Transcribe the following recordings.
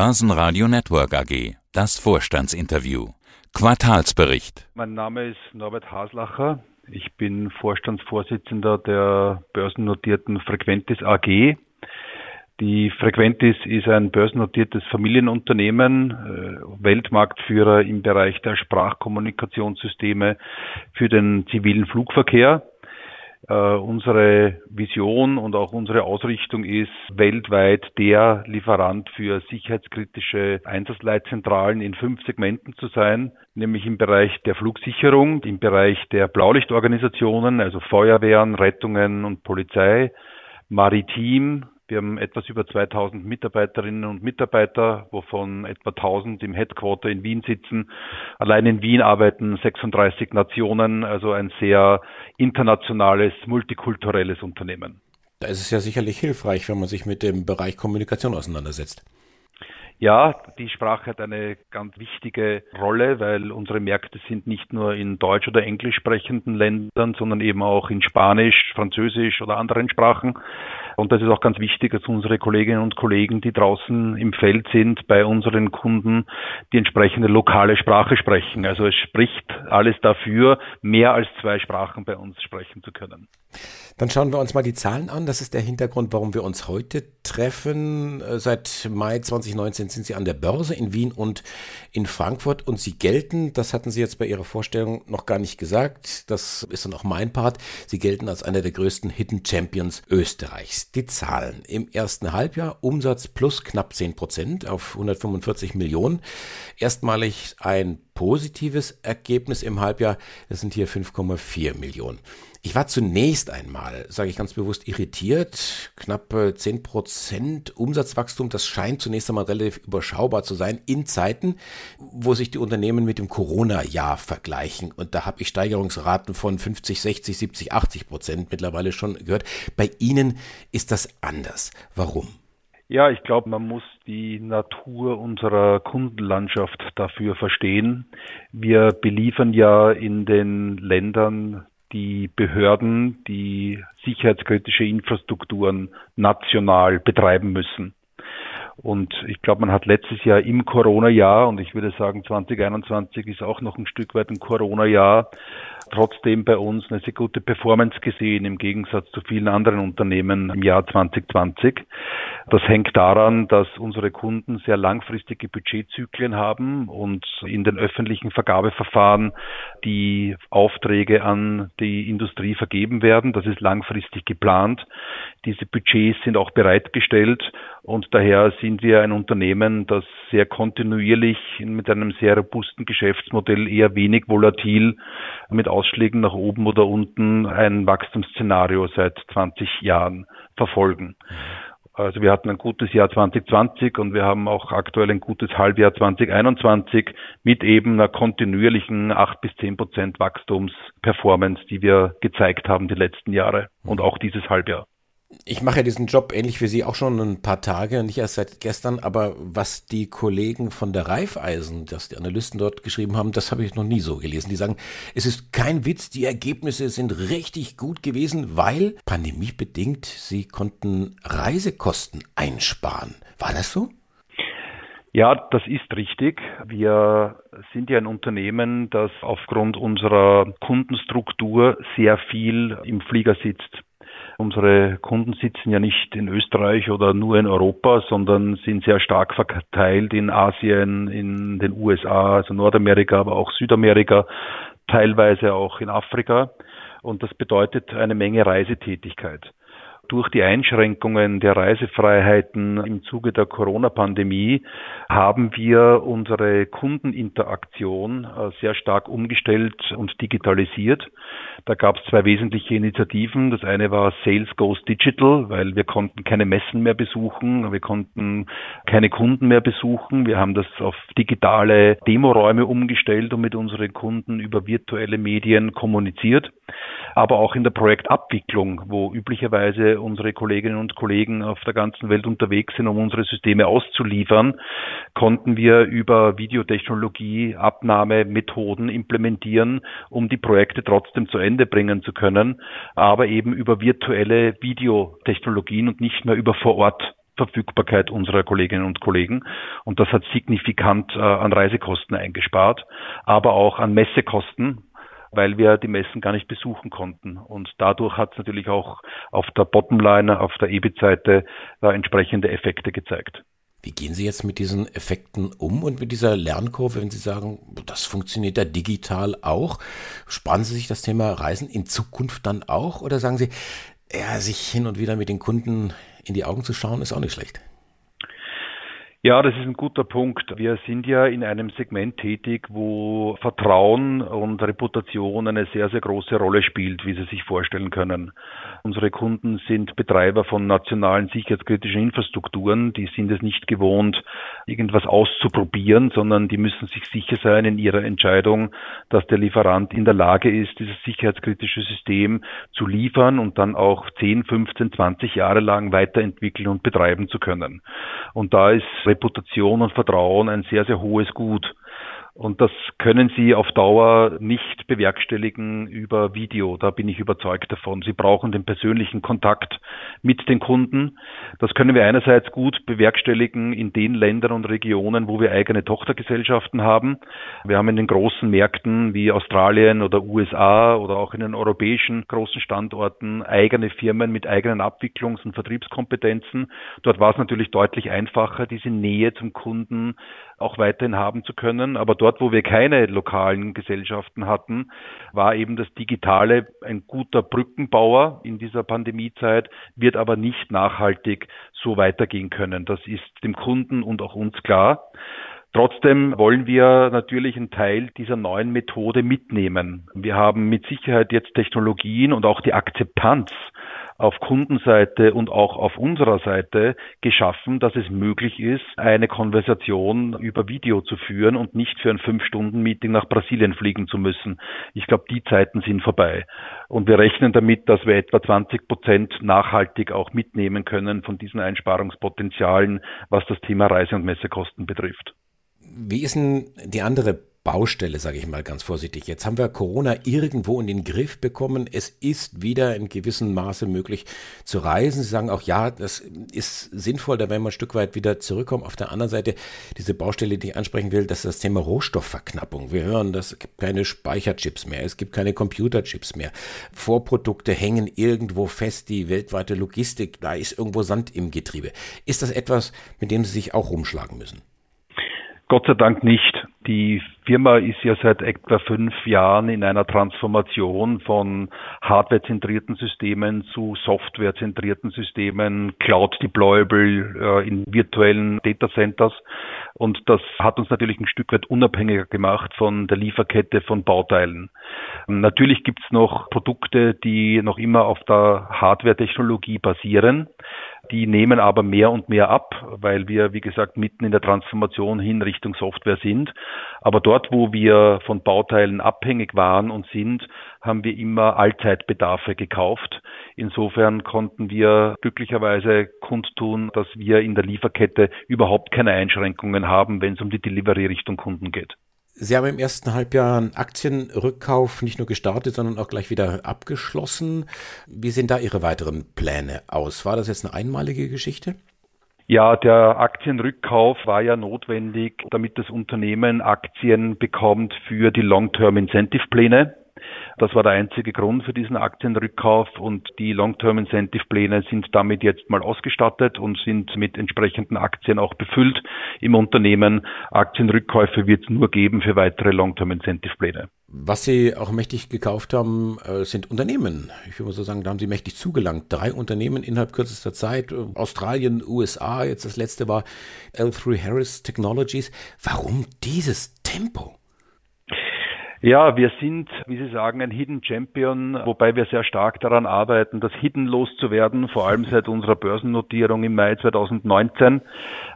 Börsenradio Network AG. Das Vorstandsinterview. Quartalsbericht. Mein Name ist Norbert Haslacher. Ich bin Vorstandsvorsitzender der börsennotierten Frequentis AG. Die Frequentis ist ein börsennotiertes Familienunternehmen, äh, Weltmarktführer im Bereich der Sprachkommunikationssysteme für den zivilen Flugverkehr. Äh, unsere Vision und auch unsere Ausrichtung ist, weltweit der Lieferant für sicherheitskritische Einsatzleitzentralen in fünf Segmenten zu sein, nämlich im Bereich der Flugsicherung, im Bereich der Blaulichtorganisationen, also Feuerwehren, Rettungen und Polizei, Maritim, wir haben etwas über 2000 Mitarbeiterinnen und Mitarbeiter, wovon etwa 1000 im Headquarter in Wien sitzen. Allein in Wien arbeiten 36 Nationen, also ein sehr internationales, multikulturelles Unternehmen. Da ist es ja sicherlich hilfreich, wenn man sich mit dem Bereich Kommunikation auseinandersetzt. Ja, die Sprache hat eine ganz wichtige Rolle, weil unsere Märkte sind nicht nur in deutsch- oder englisch sprechenden Ländern, sondern eben auch in Spanisch, Französisch oder anderen Sprachen. Und das ist auch ganz wichtig, dass unsere Kolleginnen und Kollegen, die draußen im Feld sind, bei unseren Kunden die entsprechende lokale Sprache sprechen. Also es spricht alles dafür, mehr als zwei Sprachen bei uns sprechen zu können. Dann schauen wir uns mal die Zahlen an. Das ist der Hintergrund, warum wir uns heute treffen. Äh, seit Mai 2019 sind Sie an der Börse in Wien und in Frankfurt und Sie gelten, das hatten Sie jetzt bei Ihrer Vorstellung noch gar nicht gesagt, das ist dann auch mein Part, Sie gelten als einer der größten Hidden Champions Österreichs. Die Zahlen im ersten Halbjahr Umsatz plus knapp 10 Prozent auf 145 Millionen. Erstmalig ein positives Ergebnis im Halbjahr, das sind hier 5,4 Millionen. Ich war zunächst einmal, sage ich ganz bewusst, irritiert. Knapp 10 Prozent Umsatzwachstum, das scheint zunächst einmal relativ überschaubar zu sein in Zeiten, wo sich die Unternehmen mit dem Corona-Jahr vergleichen. Und da habe ich Steigerungsraten von 50, 60, 70, 80 Prozent mittlerweile schon gehört. Bei Ihnen ist das anders. Warum? Ja, ich glaube, man muss die Natur unserer Kundenlandschaft dafür verstehen. Wir beliefern ja in den Ländern die Behörden, die sicherheitskritische Infrastrukturen national betreiben müssen. Und ich glaube, man hat letztes Jahr im Corona-Jahr, und ich würde sagen 2021 ist auch noch ein Stück weit ein Corona-Jahr, trotzdem bei uns eine sehr gute Performance gesehen im Gegensatz zu vielen anderen Unternehmen im Jahr 2020. Das hängt daran, dass unsere Kunden sehr langfristige Budgetzyklen haben und in den öffentlichen Vergabeverfahren die Aufträge an die Industrie vergeben werden. Das ist langfristig geplant. Diese Budgets sind auch bereitgestellt und daher sind wir ein Unternehmen, das sehr kontinuierlich mit einem sehr robusten Geschäftsmodell eher wenig volatil mit Ausschlägen nach oben oder unten ein Wachstumsszenario seit 20 Jahren verfolgen. Also wir hatten ein gutes Jahr 2020 und wir haben auch aktuell ein gutes Halbjahr 2021 mit eben einer kontinuierlichen 8 bis 10 Prozent Wachstumsperformance, die wir gezeigt haben die letzten Jahre und auch dieses Halbjahr ich mache ja diesen Job ähnlich wie Sie auch schon ein paar Tage, nicht erst seit gestern, aber was die Kollegen von der Raiffeisen, dass die Analysten dort geschrieben haben, das habe ich noch nie so gelesen. Die sagen, es ist kein Witz, die Ergebnisse sind richtig gut gewesen, weil pandemiebedingt sie konnten Reisekosten einsparen. War das so? Ja, das ist richtig. Wir sind ja ein Unternehmen, das aufgrund unserer Kundenstruktur sehr viel im Flieger sitzt. Unsere Kunden sitzen ja nicht in Österreich oder nur in Europa, sondern sind sehr stark verteilt in Asien, in den USA, also Nordamerika, aber auch Südamerika, teilweise auch in Afrika. Und das bedeutet eine Menge Reisetätigkeit durch die Einschränkungen der Reisefreiheiten im Zuge der Corona-Pandemie haben wir unsere Kundeninteraktion äh, sehr stark umgestellt und digitalisiert. Da gab es zwei wesentliche Initiativen. Das eine war Sales Goes Digital, weil wir konnten keine Messen mehr besuchen, wir konnten keine Kunden mehr besuchen. Wir haben das auf digitale Demoräume umgestellt und mit unseren Kunden über virtuelle Medien kommuniziert. Aber auch in der Projektabwicklung, wo üblicherweise unsere Kolleginnen und Kollegen auf der ganzen Welt unterwegs sind, um unsere Systeme auszuliefern, konnten wir über Videotechnologie Abnahmemethoden implementieren, um die Projekte trotzdem zu Ende bringen zu können, aber eben über virtuelle Videotechnologien und nicht mehr über vor Ort Verfügbarkeit unserer Kolleginnen und Kollegen. Und das hat signifikant äh, an Reisekosten eingespart, aber auch an Messekosten, weil wir die Messen gar nicht besuchen konnten. Und dadurch hat es natürlich auch auf der Bottomline, auf der EBIT-Seite da entsprechende Effekte gezeigt. Wie gehen Sie jetzt mit diesen Effekten um und mit dieser Lernkurve, wenn Sie sagen, das funktioniert ja digital auch? Sparen Sie sich das Thema Reisen in Zukunft dann auch? Oder sagen Sie, ja, sich hin und wieder mit den Kunden in die Augen zu schauen, ist auch nicht schlecht? Ja, das ist ein guter Punkt. Wir sind ja in einem Segment tätig, wo Vertrauen und Reputation eine sehr, sehr große Rolle spielt, wie Sie sich vorstellen können. Unsere Kunden sind Betreiber von nationalen sicherheitskritischen Infrastrukturen. Die sind es nicht gewohnt, irgendwas auszuprobieren, sondern die müssen sich sicher sein in ihrer Entscheidung, dass der Lieferant in der Lage ist, dieses sicherheitskritische System zu liefern und dann auch 10, 15, 20 Jahre lang weiterentwickeln und betreiben zu können. Und da ist Reputation und Vertrauen ein sehr, sehr hohes Gut. Und das können Sie auf Dauer nicht bewerkstelligen über Video. Da bin ich überzeugt davon. Sie brauchen den persönlichen Kontakt mit den Kunden. Das können wir einerseits gut bewerkstelligen in den Ländern und Regionen, wo wir eigene Tochtergesellschaften haben. Wir haben in den großen Märkten wie Australien oder USA oder auch in den europäischen großen Standorten eigene Firmen mit eigenen Abwicklungs- und Vertriebskompetenzen. Dort war es natürlich deutlich einfacher, diese Nähe zum Kunden auch weiterhin haben zu können. Aber dort, wo wir keine lokalen Gesellschaften hatten, war eben das Digitale ein guter Brückenbauer in dieser Pandemiezeit, wird aber nicht nachhaltig so weitergehen können. Das ist dem Kunden und auch uns klar. Trotzdem wollen wir natürlich einen Teil dieser neuen Methode mitnehmen. Wir haben mit Sicherheit jetzt Technologien und auch die Akzeptanz auf Kundenseite und auch auf unserer Seite geschaffen, dass es möglich ist, eine Konversation über Video zu führen und nicht für ein Fünf-Stunden-Meeting nach Brasilien fliegen zu müssen. Ich glaube, die Zeiten sind vorbei. Und wir rechnen damit, dass wir etwa 20 Prozent nachhaltig auch mitnehmen können von diesen Einsparungspotenzialen, was das Thema Reise- und Messekosten betrifft. Wie ist denn die andere Baustelle, sage ich mal ganz vorsichtig. Jetzt haben wir Corona irgendwo in den Griff bekommen. Es ist wieder in gewissem Maße möglich zu reisen. Sie sagen auch, ja, das ist sinnvoll, da werden wir ein Stück weit wieder zurückkommen. Auf der anderen Seite, diese Baustelle, die ich ansprechen will, das ist das Thema Rohstoffverknappung. Wir hören, es gibt keine Speicherchips mehr, es gibt keine Computerchips mehr. Vorprodukte hängen irgendwo fest, die weltweite Logistik, da ist irgendwo Sand im Getriebe. Ist das etwas, mit dem Sie sich auch rumschlagen müssen? Gott sei Dank nicht. Die Firma ist ja seit etwa fünf Jahren in einer Transformation von hardwarezentrierten Systemen zu softwarezentrierten Systemen, Cloud Deployable äh, in virtuellen Data Centers. Und das hat uns natürlich ein Stück weit unabhängiger gemacht von der Lieferkette von Bauteilen. Natürlich gibt es noch Produkte, die noch immer auf der Hardware-Technologie basieren. Die nehmen aber mehr und mehr ab, weil wir, wie gesagt, mitten in der Transformation hin Richtung Software sind. Aber dort, wo wir von Bauteilen abhängig waren und sind, haben wir immer Allzeitbedarfe gekauft. Insofern konnten wir glücklicherweise kundtun, dass wir in der Lieferkette überhaupt keine Einschränkungen haben, wenn es um die Delivery Richtung Kunden geht. Sie haben im ersten Halbjahr einen Aktienrückkauf nicht nur gestartet, sondern auch gleich wieder abgeschlossen. Wie sehen da Ihre weiteren Pläne aus? War das jetzt eine einmalige Geschichte? Ja, der Aktienrückkauf war ja notwendig, damit das Unternehmen Aktien bekommt für die Long-Term Incentive Pläne. Das war der einzige Grund für diesen Aktienrückkauf und die Long-Term Incentive Pläne sind damit jetzt mal ausgestattet und sind mit entsprechenden Aktien auch befüllt im Unternehmen. Aktienrückkäufe wird es nur geben für weitere Long-Term Incentive Pläne. Was Sie auch mächtig gekauft haben, äh, sind Unternehmen. Ich würde mal so sagen, da haben Sie mächtig zugelangt. Drei Unternehmen innerhalb kürzester Zeit. Australien, USA, jetzt das letzte war L3 Harris Technologies. Warum dieses Tempo? Ja, wir sind, wie Sie sagen, ein Hidden Champion, wobei wir sehr stark daran arbeiten, das Hidden loszuwerden, vor allem seit unserer Börsennotierung im Mai 2019.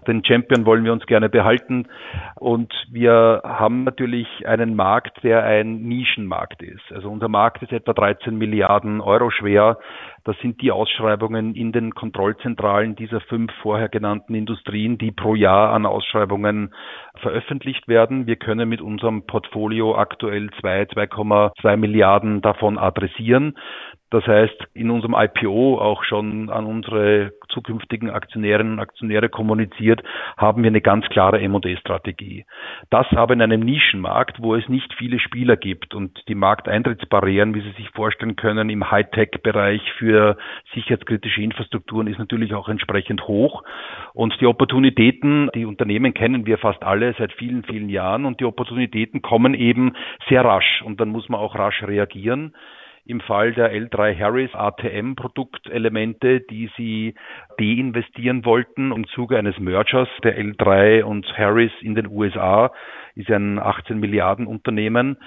Den Champion wollen wir uns gerne behalten und wir haben natürlich einen Markt, der ein Nischenmarkt ist. Also unser Markt ist etwa 13 Milliarden Euro schwer. Das sind die Ausschreibungen in den Kontrollzentralen dieser fünf vorher genannten Industrien, die pro Jahr an Ausschreibungen veröffentlicht werden. Wir können mit unserem Portfolio aktuell zwei, 2,2 Milliarden davon adressieren. Das heißt, in unserem IPO auch schon an unsere zukünftigen Aktionärinnen und Aktionäre kommuniziert, haben wir eine ganz klare M&A-Strategie. Das aber in einem Nischenmarkt, wo es nicht viele Spieler gibt und die Markteintrittsbarrieren, wie Sie sich vorstellen können, im Hightech-Bereich für sicherheitskritische Infrastrukturen ist natürlich auch entsprechend hoch. Und die Opportunitäten, die Unternehmen kennen wir fast alle seit vielen, vielen Jahren und die Opportunitäten kommen eben sehr rasch und dann muss man auch rasch reagieren im Fall der L3 Harris ATM Produktelemente, die sie deinvestieren wollten im Zuge eines Mergers der L3 und Harris in den USA, ist ein 18 Milliarden Unternehmen,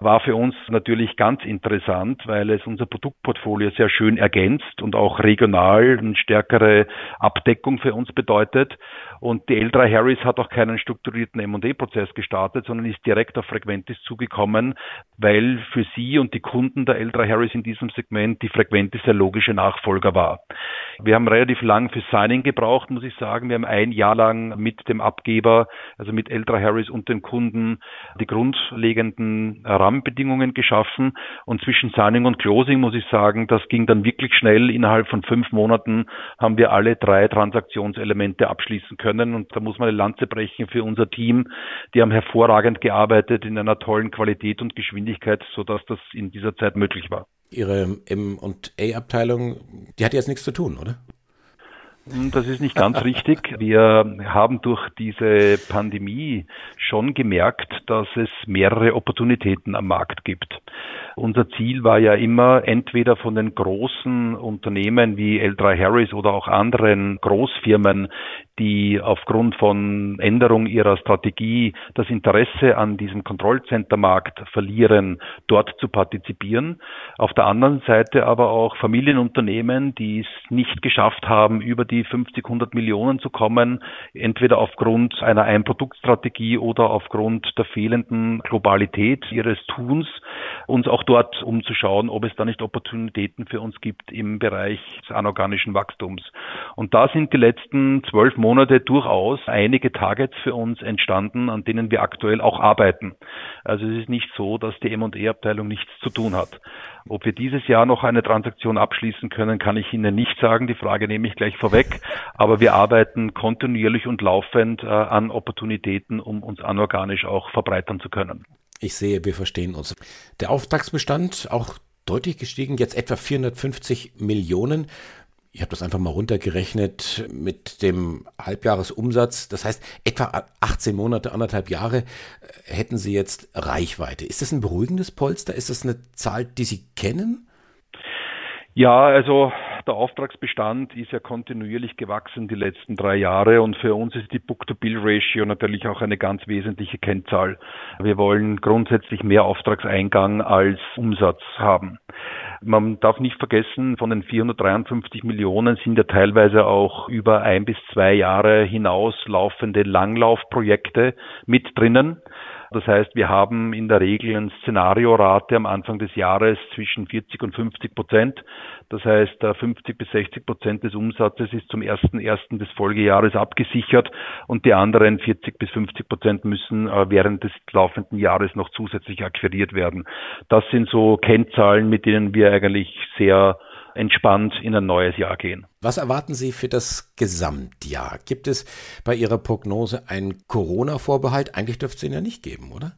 war für uns natürlich ganz interessant, weil es unser Produktportfolio sehr schön ergänzt und auch regional eine stärkere Abdeckung für uns bedeutet. Und die L3 Harris hat auch keinen strukturierten M&A-Prozess gestartet, sondern ist direkt auf Frequentis zugekommen, weil für sie und die Kunden der L3 Harris in diesem Segment die Frequentis der logische Nachfolger war. Wir haben relativ lang für Signing gebraucht, muss ich sagen. Wir haben ein Jahr lang mit dem Abgeber, also mit L3 Harris und den Kunden, die grundlegenden Rahmenbedingungen geschaffen. Und zwischen Signing und Closing muss ich sagen, das ging dann wirklich schnell. Innerhalb von fünf Monaten haben wir alle drei Transaktionselemente abschließen können. Und da muss man eine Lanze brechen für unser Team. Die haben hervorragend gearbeitet in einer tollen Qualität und Geschwindigkeit, sodass das in dieser Zeit möglich war. Ihre M&A-Abteilung, die hat jetzt nichts zu tun, oder? Hm, das ist nicht ganz richtig. Wir haben durch diese Pandemie schon gemerkt, dass es mehrere Opportunitäten am Markt gibt. Unser Ziel war ja immer, entweder von den großen Unternehmen wie L3 Harris oder auch anderen Großfirmen, die aufgrund von Änderung ihrer Strategie das Interesse an diesem Kontrollcentermarkt verlieren, dort zu partizipieren. Auf der anderen Seite aber auch Familienunternehmen, die es nicht geschafft haben, über die 50, 100 Millionen zu kommen, entweder aufgrund einer Einproduktstrategie oder aufgrund der fehlenden Globalität ihres Tuns, uns auch dort umzuschauen, ob es da nicht Opportunitäten für uns gibt im Bereich des anorganischen Wachstums. Und da sind die letzten zwölf Monate durchaus einige Targets für uns entstanden, an denen wir aktuell auch arbeiten. Also es ist nicht so, dass die M&E-Abteilung nichts zu tun hat. Ob wir dieses Jahr noch eine Transaktion abschließen können, kann ich Ihnen nicht sagen. Die Frage nehme ich gleich vorweg. Aber wir arbeiten kontinuierlich und laufend äh, an Opportunitäten, um uns anorganisch auch verbreitern zu können. Ich sehe, wir verstehen uns. Der Auftragsbestand auch deutlich gestiegen, jetzt etwa 450 Millionen. Ich habe das einfach mal runtergerechnet mit dem Halbjahresumsatz. Das heißt, etwa 18 Monate, anderthalb Jahre äh, hätten Sie jetzt Reichweite. Ist das ein beruhigendes Polster? Ist das eine Zahl, die Sie kennen? Ja, also der Auftragsbestand ist ja kontinuierlich gewachsen die letzten drei Jahre und für uns ist die Book-to-Bill-Ratio natürlich auch eine ganz wesentliche Kennzahl. Wir wollen grundsätzlich mehr Auftragseingang als Umsatz haben. Man darf nicht vergessen, von den 453 Millionen sind ja teilweise auch über ein bis zwei Jahre hinaus laufende Langlaufprojekte mit drinnen. Das heißt, wir haben in der Regel eine Szenariorate am Anfang des Jahres zwischen 40 und 50 Prozent. Das heißt, 50 bis 60 Prozent des Umsatzes ist zum ersten ersten des Folgejahres abgesichert und die anderen 40 bis 50 Prozent müssen äh, während des laufenden Jahres noch zusätzlich akquiriert werden. Das sind so Kennzahlen, mit denen wir eigentlich sehr entspannt in ein neues Jahr gehen. Was erwarten Sie für das Gesamtjahr? Gibt es bei Ihrer Prognose einen Corona-Vorbehalt? Eigentlich dürfte es ihn ja nicht geben, oder?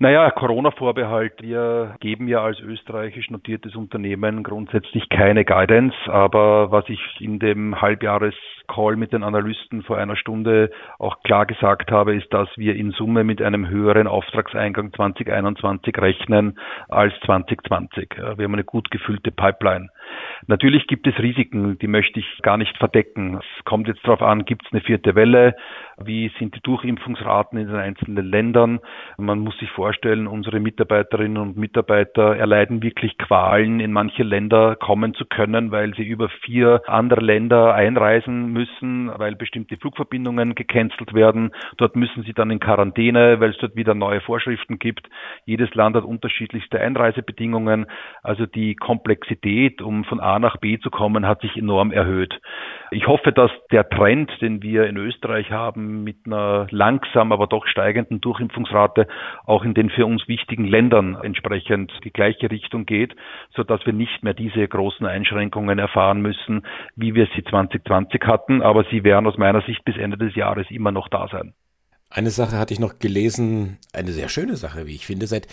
Naja, Corona-Vorbehalt. Wir geben ja als österreichisch notiertes Unternehmen grundsätzlich keine Guidance, aber was ich in dem Halbjahrescall mit den Analysten vor einer Stunde auch klar gesagt habe, ist, dass wir in Summe mit einem höheren Auftragseingang 2021 rechnen als 2020. Wir haben eine gut gefüllte Pipeline. Natürlich gibt es Risiken, die möchte ich gar nicht verdecken. Es kommt jetzt darauf an, gibt es eine vierte Welle? Wie sind die Durchimpfungsraten in den einzelnen Ländern? Man muss sich vorstellen, unsere Mitarbeiterinnen und Mitarbeiter erleiden wirklich Qualen, in manche Länder kommen zu können, weil sie über vier andere Länder einreisen müssen, weil bestimmte Flugverbindungen gecancelt werden. Dort müssen sie dann in Quarantäne, weil es dort wieder neue Vorschriften gibt. Jedes Land hat unterschiedlichste Einreisebedingungen. Also die Komplexität, um von A nach B zu kommen, hat sich enorm erhöht. Ich hoffe, dass der Trend, den wir in Österreich haben, mit einer langsam, aber doch steigenden Durchimpfungsrate auch in den für uns wichtigen Ländern entsprechend die gleiche Richtung geht, so dass wir nicht mehr diese großen Einschränkungen erfahren müssen, wie wir sie 2020 hatten. Aber sie werden aus meiner Sicht bis Ende des Jahres immer noch da sein. Eine Sache hatte ich noch gelesen, eine sehr schöne Sache, wie ich finde. Seit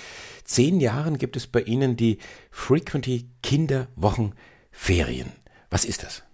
zehn Jahren gibt es bei Ihnen die Frequenty Kinderwochenferien. Was ist das?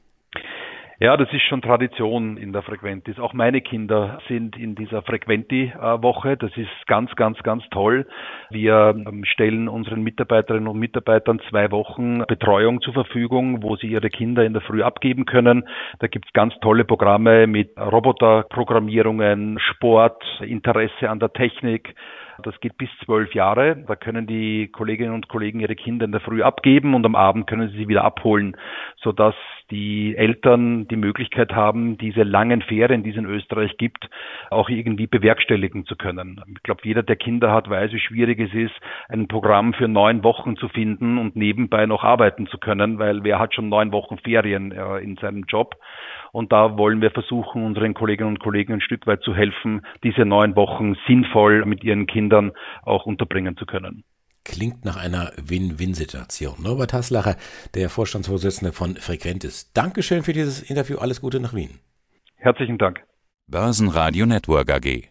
Ja, das ist schon Tradition in der Frequentis. Auch meine Kinder sind in dieser Frequenti-Woche. Das ist ganz, ganz, ganz toll. Wir ähm, stellen unseren Mitarbeiterinnen und Mitarbeitern zwei Wochen Betreuung zur Verfügung, wo sie ihre Kinder in der Früh abgeben können. Da gibt es ganz tolle Programme mit Roboterprogrammierungen, Sport, Interesse an der Technik. Das geht bis zwölf Jahre. Da können die Kolleginnen und Kollegen ihre Kinder in der Früh abgeben und am Abend können sie sie wieder abholen, sodass die Eltern die Möglichkeit haben, diese langen Ferien, die es in Österreich gibt, auch irgendwie bewerkstelligen zu können. Ich glaube, jeder, der Kinder hat, weiß, wie schwierig es ist, ein Programm für neun Wochen zu finden und nebenbei noch arbeiten zu können, weil wer hat schon neun Wochen Ferien äh, in seinem Job? Und da wollen wir versuchen, unseren Kolleginnen und Kollegen ein Stück weit zu helfen, diese neun Wochen sinnvoll mit ihren Kindern auch unterbringen zu können. Klingt nach einer Win-Win-Situation. Norbert Haslacher, der Vorstandsvorsitzende von Frequentis. Dankeschön für dieses Interview. Alles Gute nach Wien. Herzlichen Dank. Börsenradio Network AG.